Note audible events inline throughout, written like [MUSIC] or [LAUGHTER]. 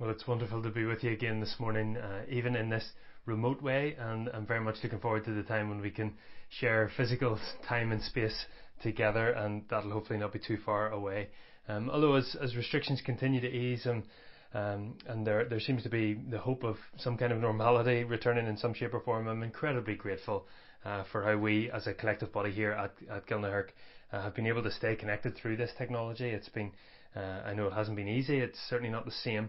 Well, it's wonderful to be with you again this morning, uh, even in this remote way, and I'm very much looking forward to the time when we can share physical [LAUGHS] time and space together, and that'll hopefully not be too far away. Um, although, as, as restrictions continue to ease, and um, and there there seems to be the hope of some kind of normality returning in some shape or form, I'm incredibly grateful uh, for how we, as a collective body here at at Gilnahirk, uh, have been able to stay connected through this technology. It's been uh, I know it hasn't been easy. It's certainly not the same.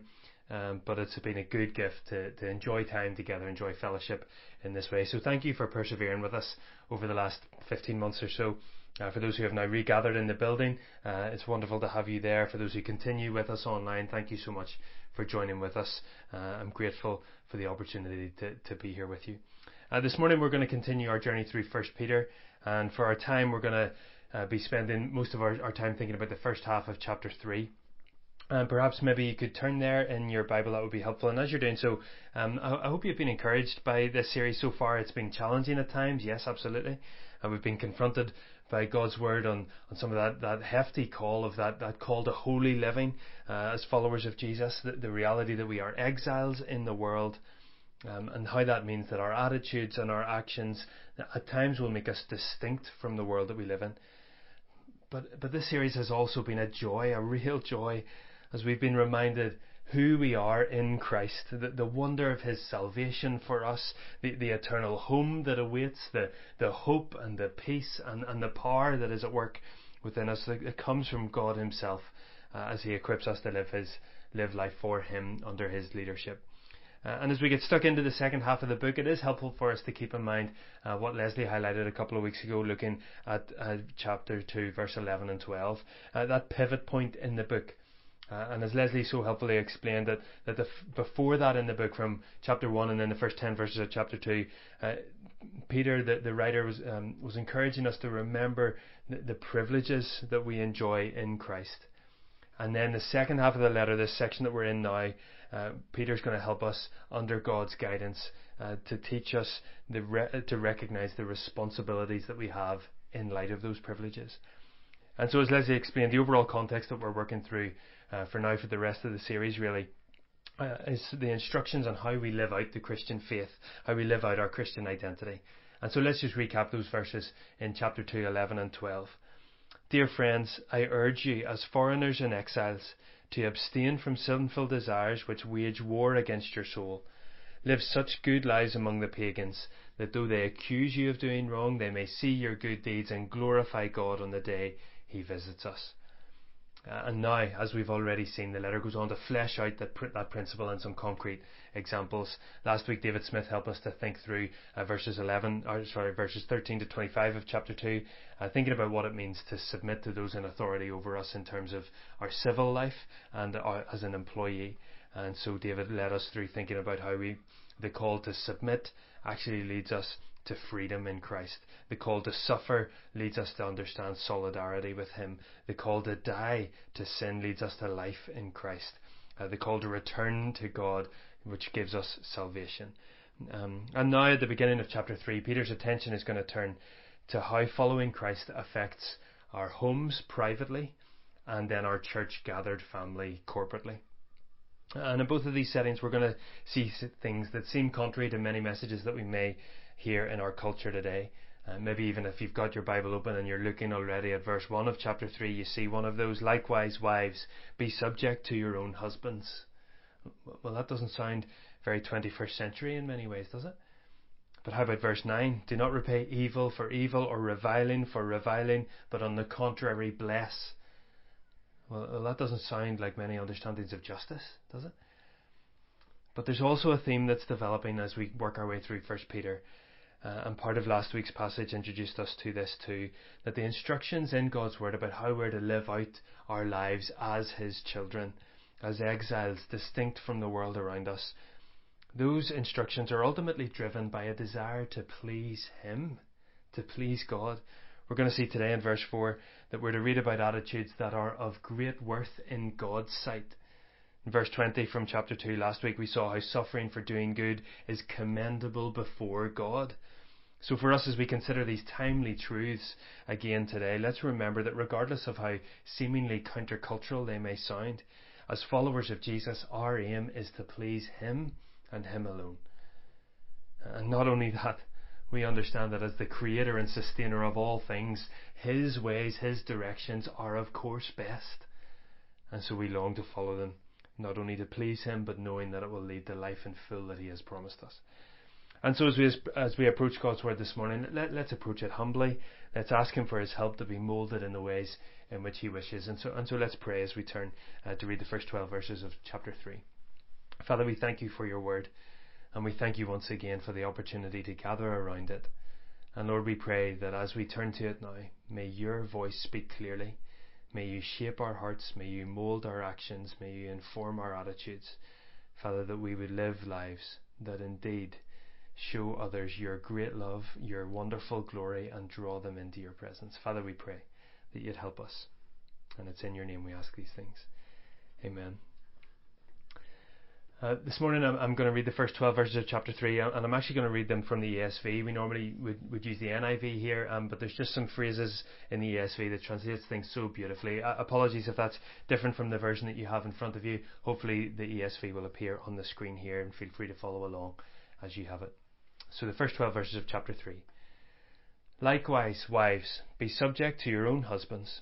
Um, but it's been a good gift to, to enjoy time together, enjoy fellowship in this way. So thank you for persevering with us over the last 15 months or so. Uh, for those who have now regathered in the building, uh, it's wonderful to have you there. For those who continue with us online, thank you so much for joining with us. Uh, I'm grateful for the opportunity to, to be here with you. Uh, this morning we're going to continue our journey through First Peter, and for our time we're going to uh, be spending most of our, our time thinking about the first half of chapter 3. And perhaps maybe you could turn there in your Bible, that would be helpful. And as you're doing so, um, I, I, hope you've been encouraged by this series so far. It's been challenging at times, yes, absolutely. And we've been confronted by God's word on, on some of that, that hefty call of that, that call to holy living uh, as followers of Jesus, the, the, reality that we are exiles in the world, um, and how that means that our attitudes and our actions at times will make us distinct from the world that we live in. But, but this series has also been a joy, a real joy as we've been reminded who we are in Christ, the, the wonder of His salvation for us, the, the eternal home that awaits, the, the hope and the peace and, and the power that is at work within us that, comes from God Himself uh, as He equips us to live His live life for Him under His leadership. Uh, and as we get stuck into the second half of the book, it is helpful for us to keep in mind uh, what Leslie highlighted a couple of weeks ago, looking at uh, chapter 2, verse 11 and 12. Uh, that pivot point in the book uh, and as Leslie so helpfully explained, that, that the, before that in the book, from chapter 1 and then the first 10 verses of chapter 2, uh, Peter, the, the writer, was, um, was encouraging us to remember the, the privileges that we enjoy in Christ. And then the second half of the letter, this section that we're in now, uh, Peter's going to help us under God's guidance uh, to teach us the re- to recognize the responsibilities that we have in light of those privileges. And so, as Leslie explained, the overall context that we're working through uh, for now for the rest of the series really uh, is the instructions on how we live out the Christian faith, how we live out our Christian identity. And so let's just recap those verses in chapter 2, 11 and 12. Dear friends, I urge you as foreigners and exiles to abstain from sinful desires which wage war against your soul. Live such good lives among the pagans that though they accuse you of doing wrong, they may see your good deeds and glorify God on the day he visits us. Uh, and now, as we've already seen, the letter goes on to flesh out that, pr- that principle in some concrete examples. Last week, David Smith helped us to think through uh, verses 11, or sorry, verses 13 to 25 of chapter 2, uh, thinking about what it means to submit to those in authority over us in terms of our civil life and our, as an employee. And so David led us through thinking about how we, the call to submit actually leads us to freedom in Christ. The call to suffer leads us to understand solidarity with Him. The call to die to sin leads us to life in Christ. Uh, the call to return to God, which gives us salvation. Um, and now, at the beginning of chapter 3, Peter's attention is going to turn to how following Christ affects our homes privately and then our church gathered family corporately. And in both of these settings, we're going to see things that seem contrary to many messages that we may hear in our culture today. Uh, maybe even if you've got your Bible open and you're looking already at verse 1 of chapter 3, you see one of those. Likewise, wives, be subject to your own husbands. Well, that doesn't sound very 21st century in many ways, does it? But how about verse 9? Do not repay evil for evil or reviling for reviling, but on the contrary, bless. Well, that doesn't sound like many understandings of justice, does it? But there's also a theme that's developing as we work our way through First Peter uh, and part of last week's passage introduced us to this too that the instructions in God's Word about how we're to live out our lives as His children, as exiles distinct from the world around us, those instructions are ultimately driven by a desire to please Him, to please God. We're going to see today in verse 4 that we're to read about attitudes that are of great worth in God's sight. In verse 20 from chapter 2 last week, we saw how suffering for doing good is commendable before God. So, for us, as we consider these timely truths again today, let's remember that regardless of how seemingly countercultural they may sound, As followers of Jesus, our aim is to please Him and Him alone. And not only that, we understand that as the creator and sustainer of all things, His ways, His directions are of course best. And so we long to follow them, not only to please Him, but knowing that it will lead to life in full that He has promised us. And so as we, as we approach God's Word this morning, let, let's approach it humbly. Let's ask Him for His help to be moulded in the ways in which He wishes. And so, and so let's pray as we turn uh, to read the first 12 verses of chapter 3. Father, we thank you for your Word. And we thank you once again for the opportunity to gather around it. And Lord, we pray that as we turn to it now, may your voice speak clearly. May you shape our hearts. May you mould our actions. May you inform our attitudes. Father, that we would live lives that indeed show others your great love, your wonderful glory, and draw them into your presence. Father, we pray that you'd help us. And it's in your name we ask these things. Amen. Uh, this morning I'm, I'm, going to read the first 12 verses of chapter 3 and I'm actually going to read them from the ESV. We normally would, would use the NIV here, um, but there's just some phrases in the ESV that translates things so beautifully. Uh, apologies if that's different from the version that you have in front of you. Hopefully the ESV will appear on the screen here and feel free to follow along as you have it. So the first 12 verses of chapter 3. Likewise, wives, be subject to your own husbands,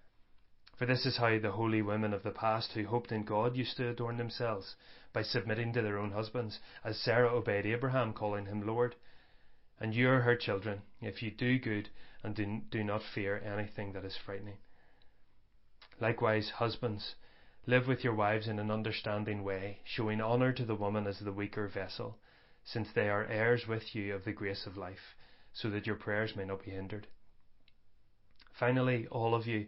For this is how the holy women of the past who hoped in God used to adorn themselves by submitting to their own husbands, as Sarah obeyed Abraham, calling him Lord. And you are her children, if you do good and do, do not fear anything that is frightening. Likewise, husbands, live with your wives in an understanding way, showing honour to the woman as the weaker vessel, since they are heirs with you of the grace of life, so that your prayers may not be hindered. Finally, all of you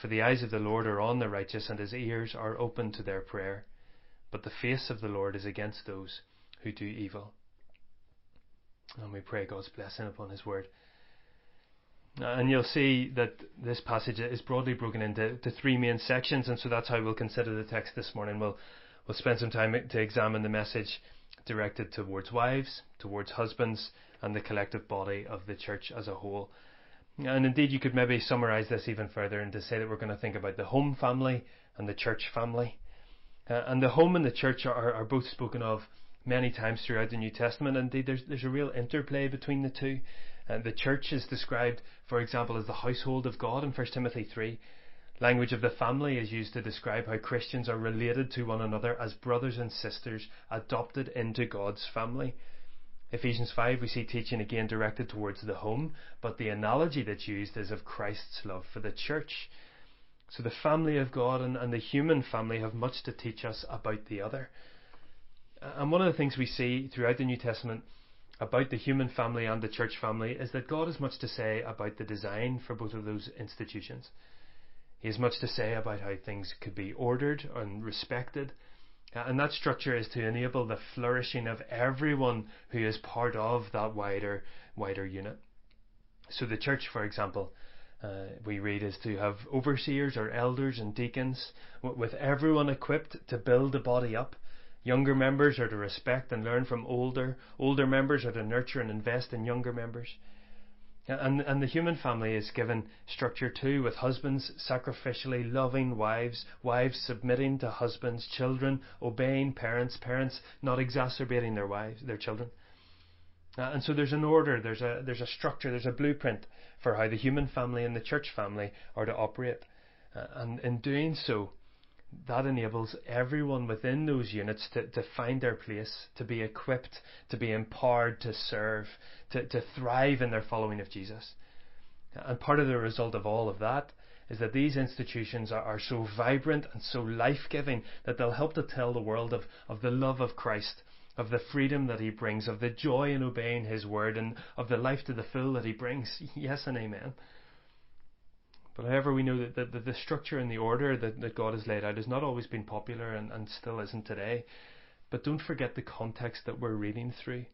For the eyes of the Lord are on the righteous, and his ears are open to their prayer but the face of the Lord is against those who do evil. And we pray God's blessing upon His word. Uh, and you'll see that this passage is broadly broken into three main sections, and so that's how we'll consider the text this morning. We'll, we'll spend some time to examine the message directed towards wives, towards husbands, and the collective body of the church as a whole. And indeed, you could maybe summarize this even further and to say that we're going to think about the home family and the church family. Uh, and the home and the church are, are both spoken of many times throughout the New Testament. Indeed, there's, there's a real interplay between the two. Uh, the church is described, for example, as the household of God in 1 Timothy 3. Language of the family is used to describe how Christians are related to one another as brothers and sisters adopted into God's family. Ephesians 5, we see teaching again directed towards the home, but the analogy that's used is of Christ's love for the church. So the family of God and, and the human family have much to teach us about the other. And one of the things we see throughout the New Testament about the human family and the church family is that God has much to say about the design for both of those institutions. He has much to say about how things could be ordered and respected. And that structure is to enable the flourishing of everyone who is part of that wider, wider unit. So the church, for example, uh, we read is to have overseers or elders and deacons with everyone equipped to build the body up. Younger members are to respect and learn from older. Older members are to nurture and invest in younger members. And, and the human family is given structure too, with husbands sacrificially loving wives, wives submitting to husbands, children obeying parents, parents not exacerbating their wives, their children. Uh, and so there's an order, there's a there's a structure, there's a blueprint for how the human family and the church family are to operate. Uh, and in doing so, that enables everyone within those units to, to find their place, to be equipped, to be empowered to serve, to, to thrive in their following of Jesus. And part of the result of all of that is that these institutions are, are so vibrant and so life giving that they'll help to tell the world of, of the love of Christ, of the freedom that He brings, of the joy in obeying His word, and of the life to the full that He brings. [LAUGHS] Yes and amen. But however, we know that the, the, the structure and the order that, that God has laid out has not always been popular and, and still isn't today. But don't forget the context that we're reading through.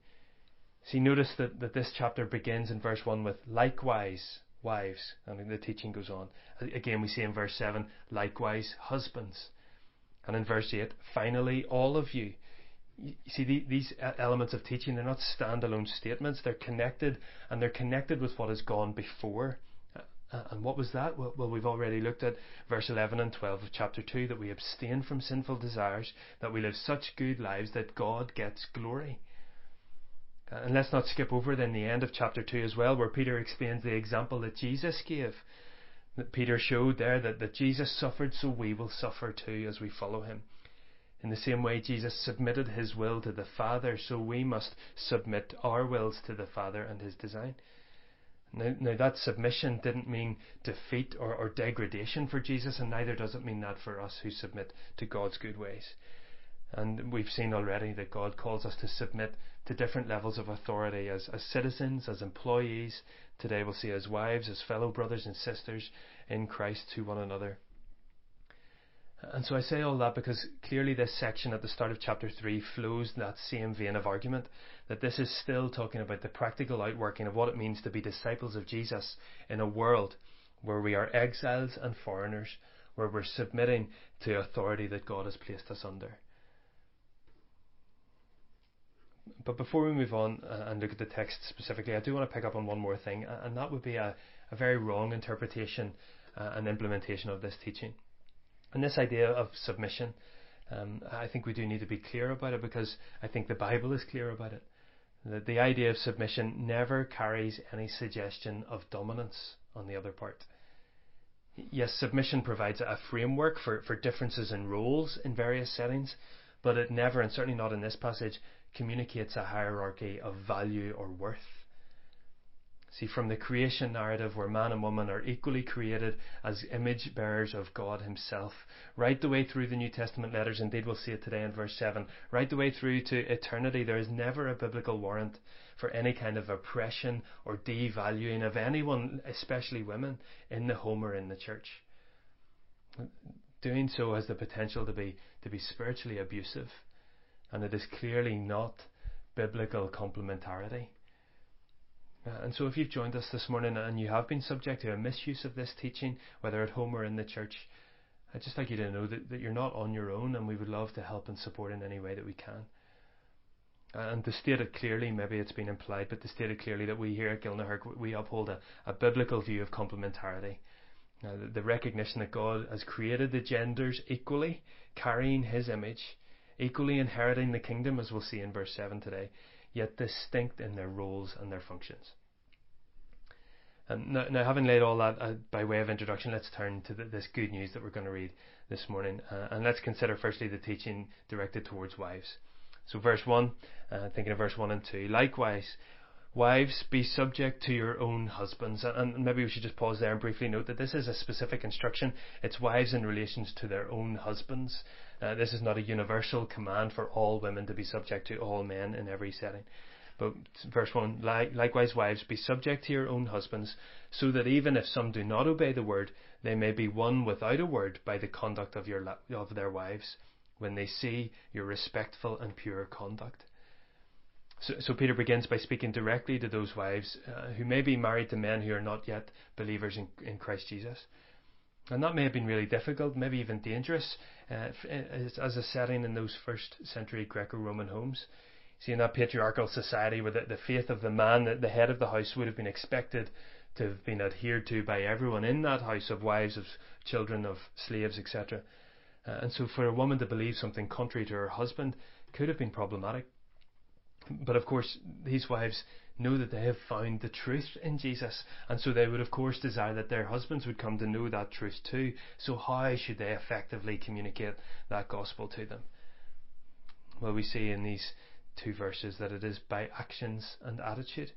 See, notice that, that this chapter begins in verse 1 with likewise wives, I and the teaching goes on. Again, we see in verse 7, likewise husbands. And in verse 8, finally, all of you. You see, these elements of teaching, they're not standalone statements, they're connected, and they're connected with what has gone before. And what was that? Well, well, we've already looked at verse 11 and 12 of chapter 2 that we abstain from sinful desires, that we live such good lives that God gets glory. Uh, and let's not skip over then the end of chapter 2 as well, where Peter explains the example that Jesus gave. That Peter showed there that, that Jesus suffered, so we will suffer too as we follow him. In the same way, Jesus submitted his will to the Father, so we must submit our wills to the Father and his design. Now, now that submission didn't mean defeat or, or degradation for Jesus, and neither does it mean that for us who submit to God's good ways. And we've seen already that God calls us to submit to different levels of authority as, as citizens, as employees. Today we'll see as wives, as fellow brothers and sisters in Christ to one another. And so I say all that because clearly this section at the start of chapter 3 flows in that same vein of argument, that this is still talking about the practical outworking of what it means to be disciples of Jesus in a world where we are exiles and foreigners, where we're submitting to authority that God has placed us under. But before we move on uh, and look at the text specifically, I do want to pick up on one more thing, and that would be a, a very wrong interpretation uh, and implementation of this teaching. And this idea of submission, um, I think we do need to be clear about it because I think the Bible is clear about it. That the idea of submission never carries any suggestion of dominance on the other part. Yes, submission provides a framework for, for differences in roles in various settings, but it never, and certainly not in this passage, communicates a hierarchy of value or worth. See, from the creation narrative where man and woman are equally created as image bearers of God Himself, right the way through the New Testament letters, indeed we'll see it today in verse 7, right the way through to eternity, there is never a biblical warrant for any kind of oppression or devaluing of anyone, especially women, in the home or in the church. Doing so has the potential to be, to be spiritually abusive, and it is clearly not biblical complementarity. Uh, and so, if you've joined us this morning and you have been subject to a misuse of this teaching, whether at home or in the church, I'd just like you to know that, that you're not on your own and we would love to help and support in any way that we can. And to state it clearly, maybe it's been implied, but to state it clearly that we here at Gilnahirk, we uphold a, a biblical view of complementarity. Now, the, the recognition that God has created the genders equally, carrying His image, equally inheriting the kingdom, as we'll see in verse 7 today, yet distinct in their roles and their functions. And now, now having laid all that uh, by way of introduction, let's turn to the, this good news that we're going to read this morning. Uh, and let's consider firstly the teaching directed towards wives. So, verse 1, uh, thinking of verse 1 and 2. Likewise, wives, be subject to your own husbands. And, and maybe we should just pause there and briefly note that this is a specific instruction. It's wives in relations to their own husbands. Uh, this is not a universal command for all women to be subject to all men in every setting. But verse 1 Likewise, wives, be subject to your own husbands, so that even if some do not obey the word, they may be won without a word by the conduct of, your, of their wives, when they see your respectful and pure conduct. So, so Peter begins by speaking directly to those wives uh, who may be married to men who are not yet believers in, in Christ Jesus. And that may have been really difficult, maybe even dangerous, uh, as a setting in those first century Greco Roman homes. See, in that patriarchal society where the, the faith of the man, the, the head of the house, would have been expected to have been adhered to by everyone in that house of wives, of children, of slaves, etc. Uh, and so for a woman to believe something contrary to her husband could have been problematic. But of course, these wives know that they have found the truth in Jesus, and so they would, of course, desire that their husbands would come to know that truth too. So, how should they effectively communicate that gospel to them? Well, we see in these two verses that it is by actions and attitude.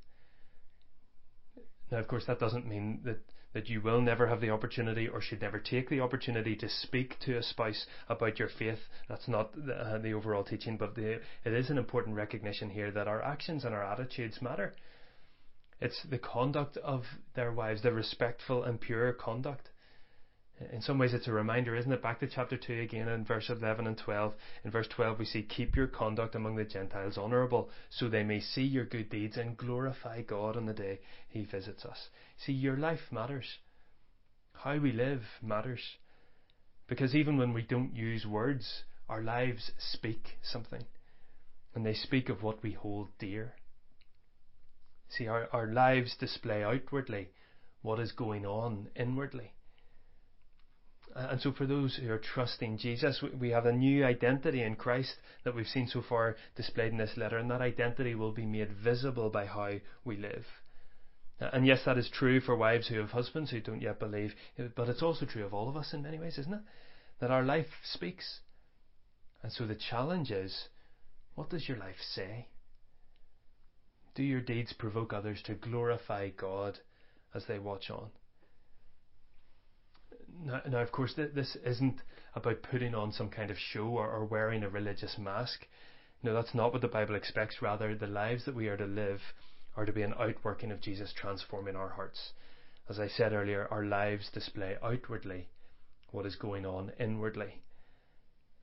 Now, of course, that doesn't mean that that you will never have the opportunity or should never take the opportunity to speak to a spouse about your faith. That's not the, uh, the overall teaching, but the, it is an important recognition here that our actions and our attitudes matter. It's the conduct of their wives, the respectful and pure conduct. In some ways, it's a reminder, isn't it? Back to chapter 2 again in verse 11 and 12. In verse 12, we see, Keep your conduct among the Gentiles honourable, so they may see your good deeds and glorify God on the day He visits us. See, your life matters. How we live matters. Because even when we don't use words, our lives speak something. And they speak of what we hold dear. See, our, our lives display outwardly what is going on inwardly. Uh, and so, for those who are trusting Jesus, we have a new identity in Christ that we've seen so far displayed in this letter, and that identity will be made visible by how we live. Uh, and yes, that is true for wives who have husbands who don't yet believe, but it's also true of all of us in many ways, isn't it? That our life speaks. And so the challenge is what does your life say? Do your deeds provoke others to glorify God as they watch on? Now, now of course, th- this isn't about putting on some kind of show or, or wearing a religious mask. No, that's not what the Bible expects. Rather, the lives that we are to live are to be an outworking of Jesus transforming our hearts. As I said earlier, our lives display outwardly what is going on inwardly.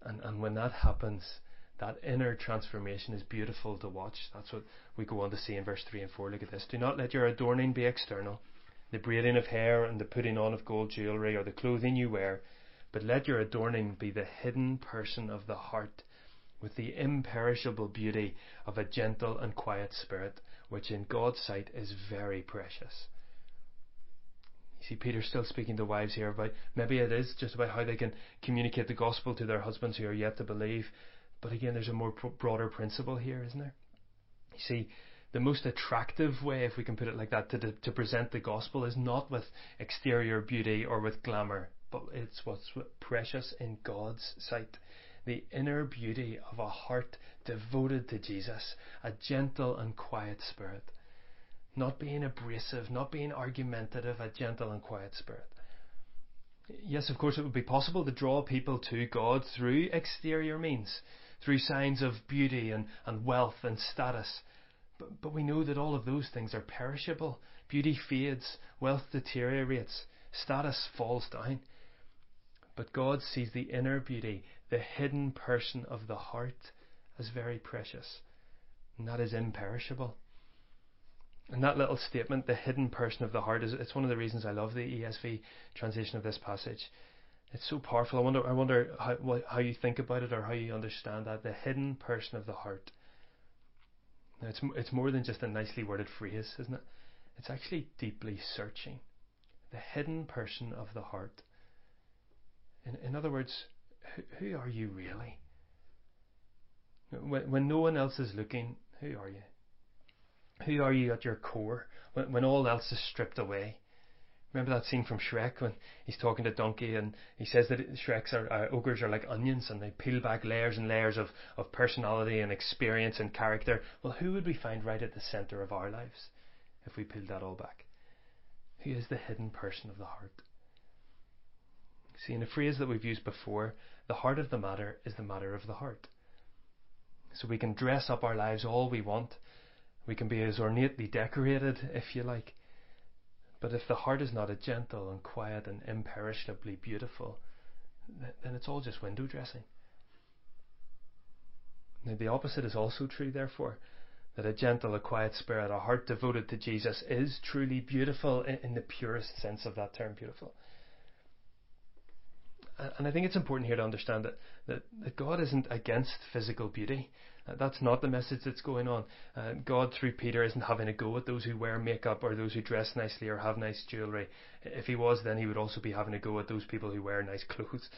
And, and when that happens, that inner transformation is beautiful to watch. That's what we go on to see in verse 3 and 4. Look at this. Do not let your adorning be external the braiding of hair and the putting on of gold jewellery or the clothing you wear, but let your adorning be the hidden person of the heart, with the imperishable beauty of a gentle and quiet spirit, which in God's sight is very precious. You see, Peter's still speaking to wives here about maybe it is just about how they can communicate the gospel to their husbands who are yet to believe. But again, there's a more broader principle here, isn't there? You see, the most attractive way, if we can put it like that, to, to present the gospel is not with exterior beauty or with glamour, but it's what's precious in God's sight. The inner beauty of a heart devoted to Jesus, a gentle and quiet spirit. Not being abrasive, not being argumentative, a gentle and quiet spirit. Yes, of course, it would be possible to draw people to God through exterior means, through signs of beauty and, and wealth and status. But, we know that all of those things are perishable. Beauty fades, wealth deteriorates, status falls down. But God sees the inner beauty, the hidden person of the heart, as very precious. And that is imperishable. And that little statement, the hidden person of the heart, is it's one of the reasons I love the ESV translation of this passage. It's so powerful. I wonder, I wonder how, how you think about it or how you understand that. The hidden person of the heart. Now, it's, it's more than just a nicely worded phrase, isn't it? It's actually deeply searching. The hidden person of the heart. In, in other words, who, who are you really? When, when no one else is looking, who are you? Who are you at your core when, when all else is stripped away? Remember that scene from Shrek when he's talking to Donkey and he says that Shrek's are, uh, ogres are like onions and they peel back layers and layers of, of personality and experience and character. Well, who would we find right at the centre of our lives if we peeled that all back? Who is the hidden person of the heart? See, in a phrase that we've used before, the heart of the matter is the matter of the heart. So we can dress up our lives all we want. We can be as ornately decorated, if you like. But if the heart is not a gentle and quiet and imperishably beautiful, then it's all just window dressing. Now, the opposite is also true, therefore, that a gentle, a quiet spirit, a heart devoted to Jesus, is truly beautiful in the purest sense of that term, beautiful. And I think it's important here to understand that, that, that God isn't against physical beauty. Uh, that's not the message that's going on. Uh, God, through Peter, isn't having a go at those who wear makeup or those who dress nicely or have nice jewellery. If he was, then he would also be having a go at those people who wear nice clothes.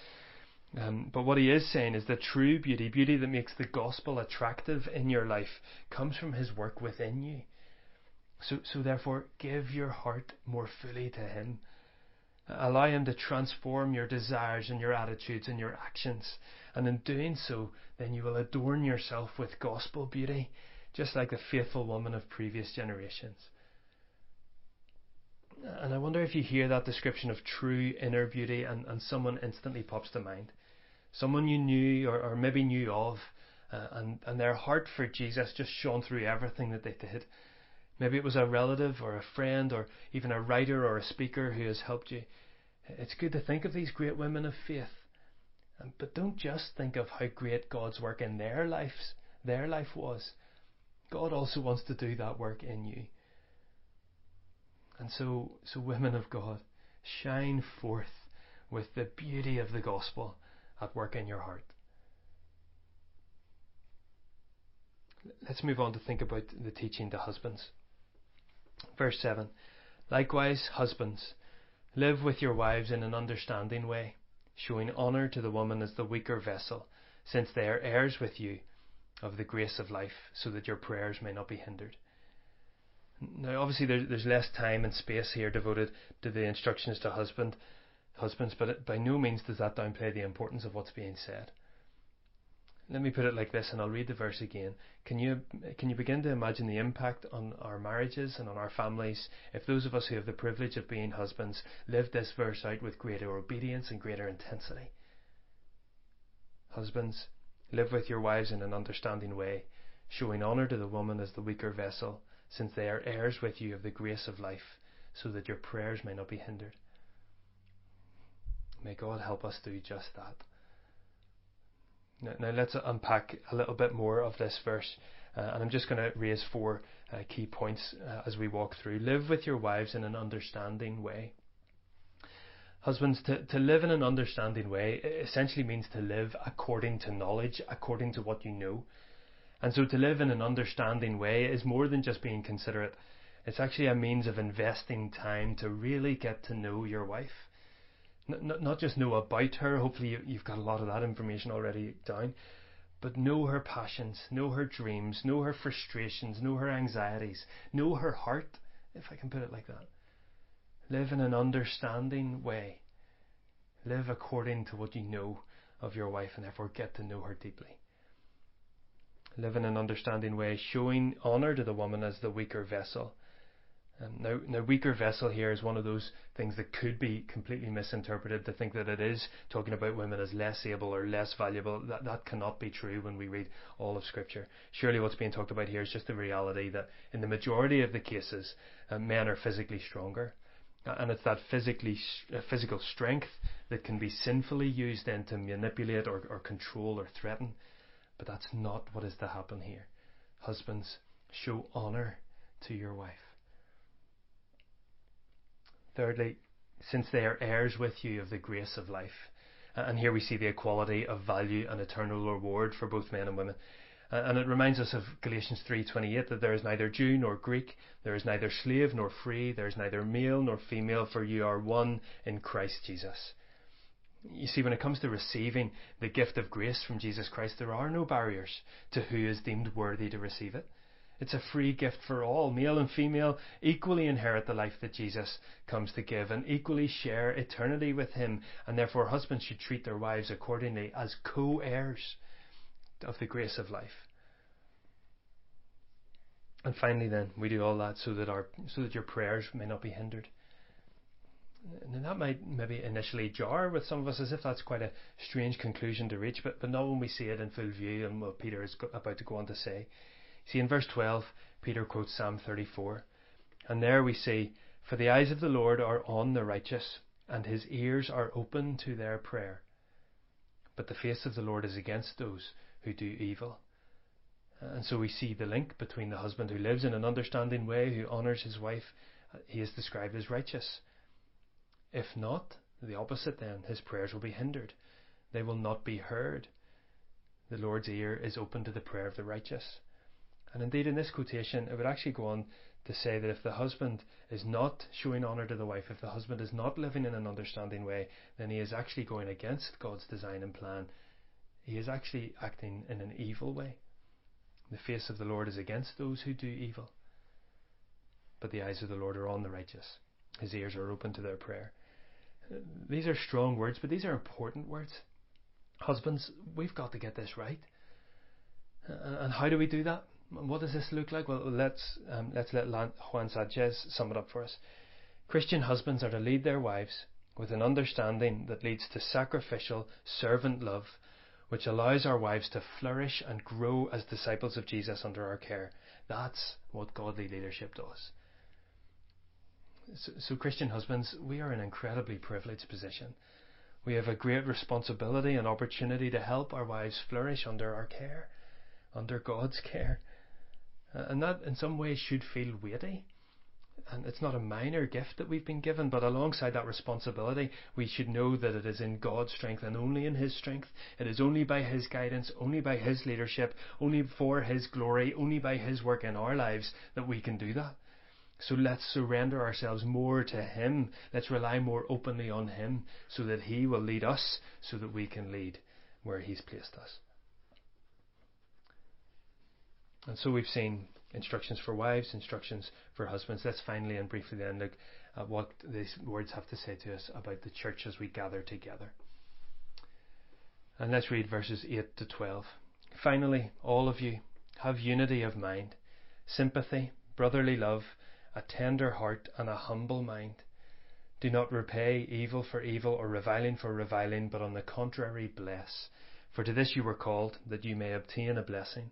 Um, but what he is saying is that true beauty, beauty that makes the gospel attractive in your life, comes from his work within you. So, so therefore, give your heart more fully to him. Allow him to transform your desires and your attitudes and your actions. And in doing so, then you will adorn yourself with gospel beauty, just like the faithful woman of previous generations. And I wonder if you hear that description of true inner beauty and, and someone instantly pops to mind. Someone you knew or, or maybe knew of, uh, and, and their heart for Jesus just shone through everything that they did. Maybe it was a relative or a friend or even a writer or a speaker who has helped you. It's good to think of these great women of faith. Um, but don't just think of how great God's work in their lives, their life was. God also wants to do that work in you. And so, so women of God, shine forth with the beauty of the gospel at work in your heart. Let's move on to think about the teaching to husbands. Verse 7 Likewise, husbands, live with your wives in an understanding way, showing honour to the woman as the weaker vessel, since they are heirs with you of the grace of life, so that your prayers may not be hindered. Now, obviously, there's, there's less time and space here devoted to the instructions to husband, husbands, but by no means does that downplay the importance of what's being said. Let me put it like this, and I'll read the verse again. Can you can you begin to imagine the impact on our marriages and on our families if those of us who have the privilege of being husbands live this verse out with greater obedience and greater intensity? Husbands, live with your wives in an understanding way, showing honour to the woman as the weaker vessel, since they are heirs with you of the grace of life, so that your prayers may not be hindered. May God help us do just that. Now, now let's unpack a little bit more of this verse. Uh, and I'm just going to raise four uh, key points uh, as we walk through. Live with your wives in an understanding way. Husbands, to, to live in an understanding way essentially means to live according to knowledge, according to what you know. And so to live in an understanding way is more than just being considerate. It's actually a means of investing time to really get to know your wife not, not just know about her, hopefully you, you've got a lot of that information already down, but know her passions, know her dreams, know her frustrations, know her anxieties, know her heart, if I can put it like that. Live in an understanding way. Live according to what you know of your wife and therefore get to know her deeply. Live in an understanding way, showing honour to the woman as the weaker vessel um, now, now, weaker vessel here is one of those things that could be completely misinterpreted to think that it is talking about women as less able or less valuable. That, that cannot be true when we read all of Scripture. Surely what's being talked about here is just the reality that in the majority of the cases, uh, men are physically stronger. And it's that physically uh, physical strength that can be sinfully used then to manipulate or, or control or threaten. But that's not what is to happen here. Husbands, show honour to your wife. Thirdly, since they are heirs with you of the grace of life. And here we see the equality of value and eternal reward for both men and women. And it reminds us of Galatians 3:28 that there is neither Jew nor Greek, there is neither slave nor free, there is neither male nor female, for you are one in Christ Jesus. You see, when it comes to receiving the gift of grace from Jesus Christ, there are no barriers to who is deemed worthy to receive it. It's a free gift for all. Male and female equally inherit the life that Jesus comes to give and equally share eternity with him. And therefore, husbands should treat their wives accordingly as co heirs of the grace of life. And finally, then, we do all that so that, our, so that your prayers may not be hindered. And that might maybe initially jar with some of us as if that's quite a strange conclusion to reach, but, but not when we see it in full view and what Peter is about to go on to say. See, in verse 12, Peter quotes Psalm 34. And there we see, For the eyes of the Lord are on the righteous, and his ears are open to their prayer. But the face of the Lord is against those who do evil. And so we see the link between the husband who lives in an understanding way, who honours his wife, he is described as righteous. If not, the opposite then, his prayers will be hindered. They will not be heard. The Lord's ear is open to the prayer of the righteous. And indeed, in this quotation, it would actually go on to say that if the husband is not showing honour to the wife, if the husband is not living in an understanding way, then he is actually going against God's design and plan. He is actually acting in an evil way. The face of the Lord is against those who do evil, but the eyes of the Lord are on the righteous. His ears are open to their prayer. These are strong words, but these are important words. Husbands, we've got to get this right. And how do we do that? What does this look like? Well, let's um, let's let Juan Sanchez sum it up for us. Christian husbands are to lead their wives with an understanding that leads to sacrificial servant love, which allows our wives to flourish and grow as disciples of Jesus under our care. That's what godly leadership does. So, so, Christian husbands, we are in an incredibly privileged position. We have a great responsibility and opportunity to help our wives flourish under our care, under God's care. Uh, and that, in some ways, should feel weighty. And it's not a minor gift that we've been given, but alongside that responsibility, we should know that it is in God's strength and only in His strength. It is only by His guidance, only by His leadership, only for His glory, only by His work in our lives that we can do that. So let's surrender ourselves more to Him. Let's rely more openly on Him so that He will lead us so that we can lead where He's placed us. And so we've seen instructions for wives, instructions for husbands. Let's finally and briefly then look at what these words have to say to us about the church as we gather together. And let's read verses 8 to 12. Finally, all of you have unity of mind, sympathy, brotherly love, a tender heart, and a humble mind. Do not repay evil for evil or reviling for reviling, but on the contrary bless. For to this you were called, that you may obtain a blessing.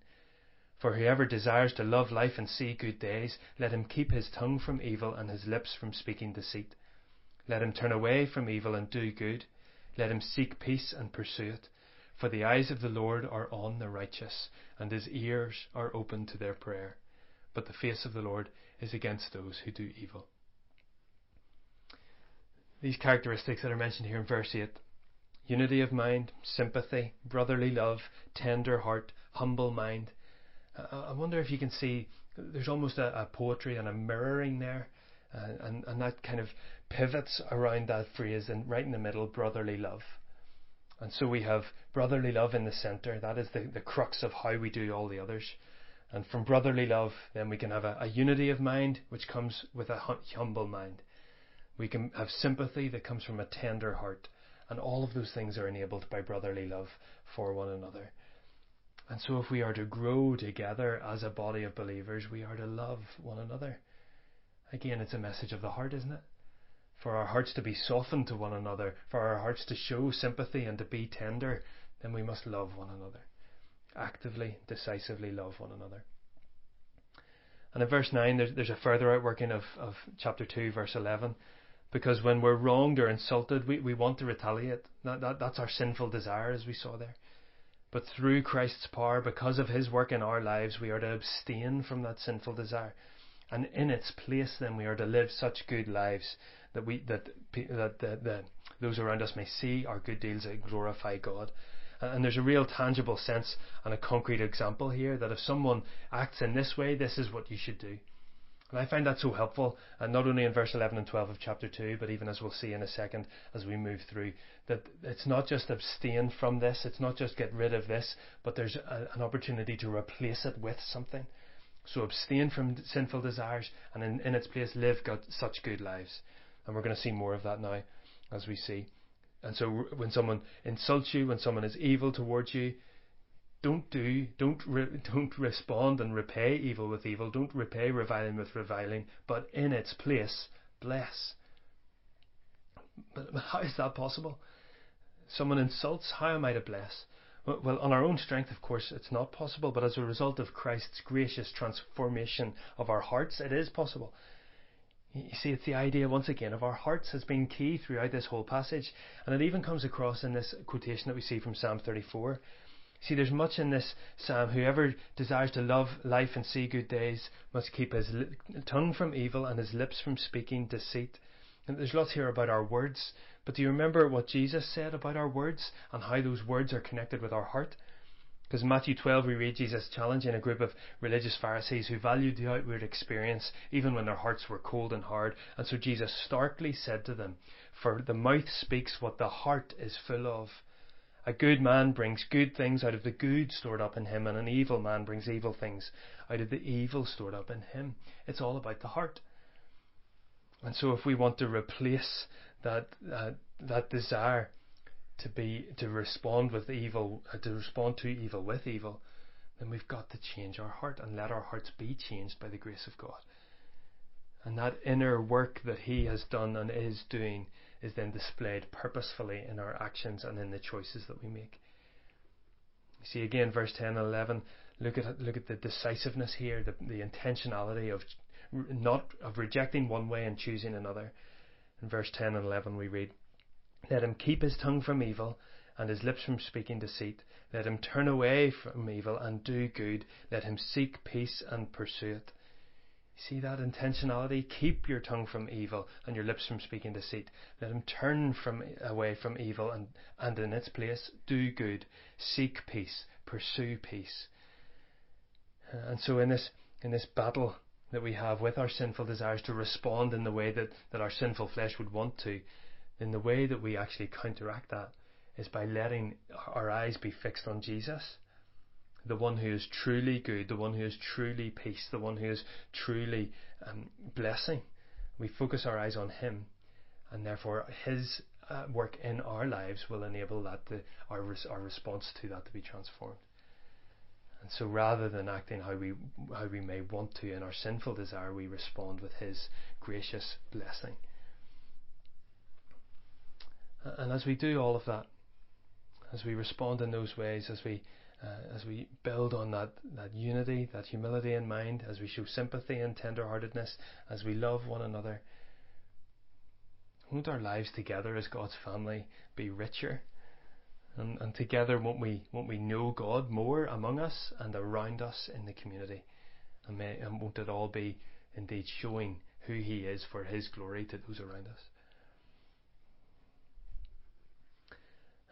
For whoever desires to love life and see good days, let him keep his tongue from evil and his lips from speaking deceit. Let him turn away from evil and do good. Let him seek peace and pursue it. For the eyes of the Lord are on the righteous, and his ears are open to their prayer but the face of the Lord is against those who do evil. These characteristics that are mentioned here in verse 8 unity of mind, sympathy, brotherly love, tender heart, humble mind. I wonder if you can see there's almost a, a poetry and a mirroring there, uh, and, and that kind of pivots around that phrase and right in the middle, brotherly love. And so we have brotherly love in the centre. That is the, the crux of how we do all the others. And from brotherly love, then we can have a, a unity of mind, which comes with a humble mind. We can have sympathy that comes from a tender heart. And all of those things are enabled by brotherly love for one another. And so, if we are to grow together as a body of believers, we are to love one another. Again, it's a message of the heart, isn't it? For our hearts to be softened to one another, for our hearts to show sympathy and to be tender, then we must love one another actively, decisively love one another. And in verse 9, there's, there's a further outworking of, of chapter 2, verse 11. Because when we're wronged or insulted, we, we want to retaliate. That, that, that's our sinful desire, as we saw there. But through Christ's power, because of his work in our lives, we are to abstain from that sinful desire. And in its place, then, we are to live such good lives that, we, that, that the, those around us may see our good deeds and glorify God. And there's a real tangible sense and a concrete example here that if someone acts in this way, this is what you should do. And I find that so helpful, and not only in verse 11 and 12 of chapter 2, but even as we'll see in a second as we move through, that it's not just abstain from this, it's not just get rid of this, but there's a, an opportunity to replace it with something. So abstain from sinful desires, and in, in its place live God, such good lives. And we're going to see more of that now as we see. And so when someone insults you, when someone is evil towards you, don't do, don't re, don't respond and repay evil with evil. Don't repay reviling with reviling, but in its place, bless. But how is that possible? Someone insults, how am I to bless? Well, on our own strength, of course, it's not possible, but as a result of Christ's gracious transformation of our hearts, it is possible. You see, it's the idea, once again, of our hearts has been key throughout this whole passage, and it even comes across in this quotation that we see from Psalm 34. See, there's much in this psalm. Whoever desires to love life and see good days must keep his tongue from evil and his lips from speaking deceit. And there's lots here about our words, but do you remember what Jesus said about our words and how those words are connected with our heart? Because Matthew 12 we read Jesus challenging a group of religious Pharisees who valued the outward experience even when their hearts were cold and hard. And so Jesus starkly said to them, For the mouth speaks what the heart is full of. A good man brings good things out of the good stored up in him, and an evil man brings evil things out of the evil stored up in him. It's all about the heart. And so if we want to replace that, uh, that desire to be to respond with evil, uh, to respond to evil with evil, then we've got to change our heart and let our hearts be changed by the grace of God. And that inner work that He has done and is doing is then displayed purposefully in our actions and in the choices that we make. You see again, verse 10 and 11. Look at look at the decisiveness here, the, the intentionality of not of rejecting one way and choosing another. In verse 10 and 11, we read, let him keep his tongue from evil and his lips from speaking deceit. Let him turn away from evil and do good. Let him seek peace and pursue it. See that intentionality? Keep your tongue from evil and your lips from speaking deceit. Let him turn from away from evil and, and in its place do good. Seek peace. Pursue peace. Uh, and so in this in this battle that we have with our sinful desires to respond in the way that, that our sinful flesh would want to, then the way that we actually counteract that is by letting our eyes be fixed on Jesus, the one who is truly good, the one who is truly peace, the one who is truly um, blessing. We focus our eyes on Him, and therefore His uh, work in our lives will enable that to, our res- our response to that to be transformed. And so, rather than acting how we how we may want to in our sinful desire, we respond with His gracious blessing. And as we do all of that, as we respond in those ways, as we uh, as we build on that, that unity, that humility in mind, as we show sympathy and tenderheartedness, as we love one another, won't our lives together as God's family be richer? And, and together won't we won't we know God more among us and around us in the community? And, may, and won't it all be indeed showing who He is for His glory to those around us?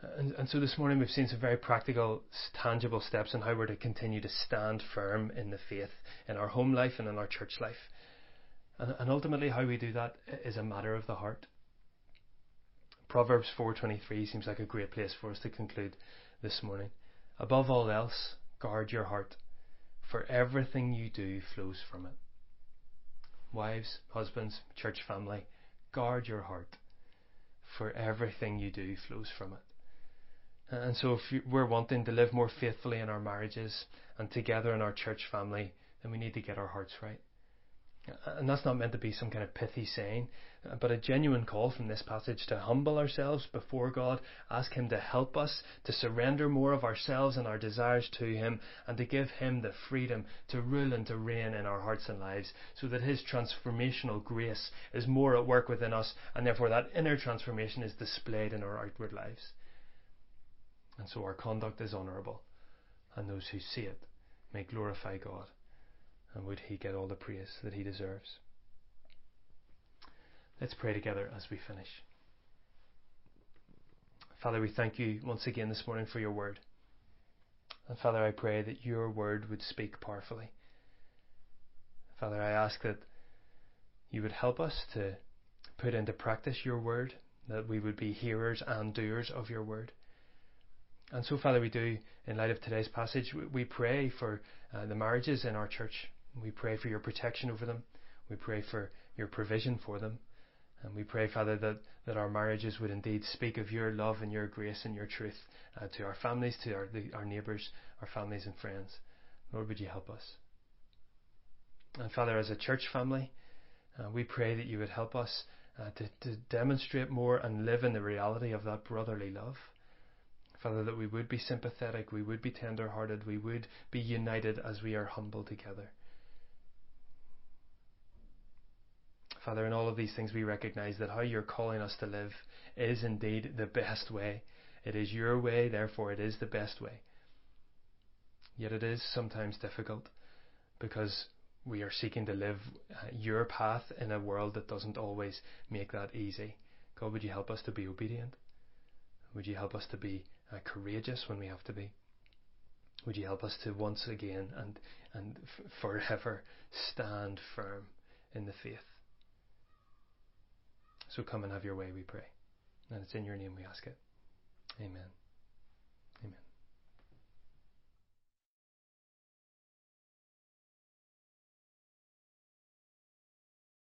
And, and, so this morning we've seen some very practical, tangible steps on how we're to continue to stand firm in the faith in our home life and in our church life. And, and ultimately, how we do that is a matter of the heart. Proverbs 4:23 seems like a great place for us to conclude this morning. Above all else, guard your heart, for everything you do flows from it. Wives, husbands, church family, guard your heart, for everything you do flows from it. Uh, and so, if we're wanting to live more faithfully in our marriages and together in our church family, then we need to get our hearts right. Uh, and that's not meant to be some kind of pithy saying, uh, but a genuine call from this passage to humble ourselves before God, ask Him to help us to surrender more of ourselves and our desires to Him, and to give Him the freedom to rule and to reign in our hearts and lives, so that His transformational grace is more at work within us, and therefore that inner transformation is displayed in our outward lives. And so our conduct is honourable, and those who see it may glorify God, and would He get all the praise that He deserves. Let's pray together as we finish. Father, we thank you once again this morning for your word. And Father, I pray that your word would speak powerfully. Father, I ask that you would help us to put into practice your word, that we would be hearers and doers of your word. And so, Father, we do, in light of today's passage, we pray for uh, the marriages in our church. We pray for your protection over them. We pray for your provision for them. And we pray, Father, that, that our marriages would indeed speak of your love and your grace and your truth uh, to our families, to our, the, our neighbours, our families and friends. Lord, would you help us? And Father, as a church family, uh, we pray that you would help us uh, to, to demonstrate more and live in the reality of that brotherly love. Father, that we would be sympathetic, we would be tender hearted, we would be united as we are humble together. Father, in all of these things we recognize that how you're calling us to live is indeed the best way. It is your way, therefore it is the best way. Yet it is sometimes difficult because we are seeking to live uh, your path in a world that doesn't always make that easy. God, would you help us to be obedient? Would you help us to be uh, courageous when we have to be. Would you help us to once again and, and f- forever stand firm in the faith? So come and have your way, we pray. And it's in your name we ask it. Amen.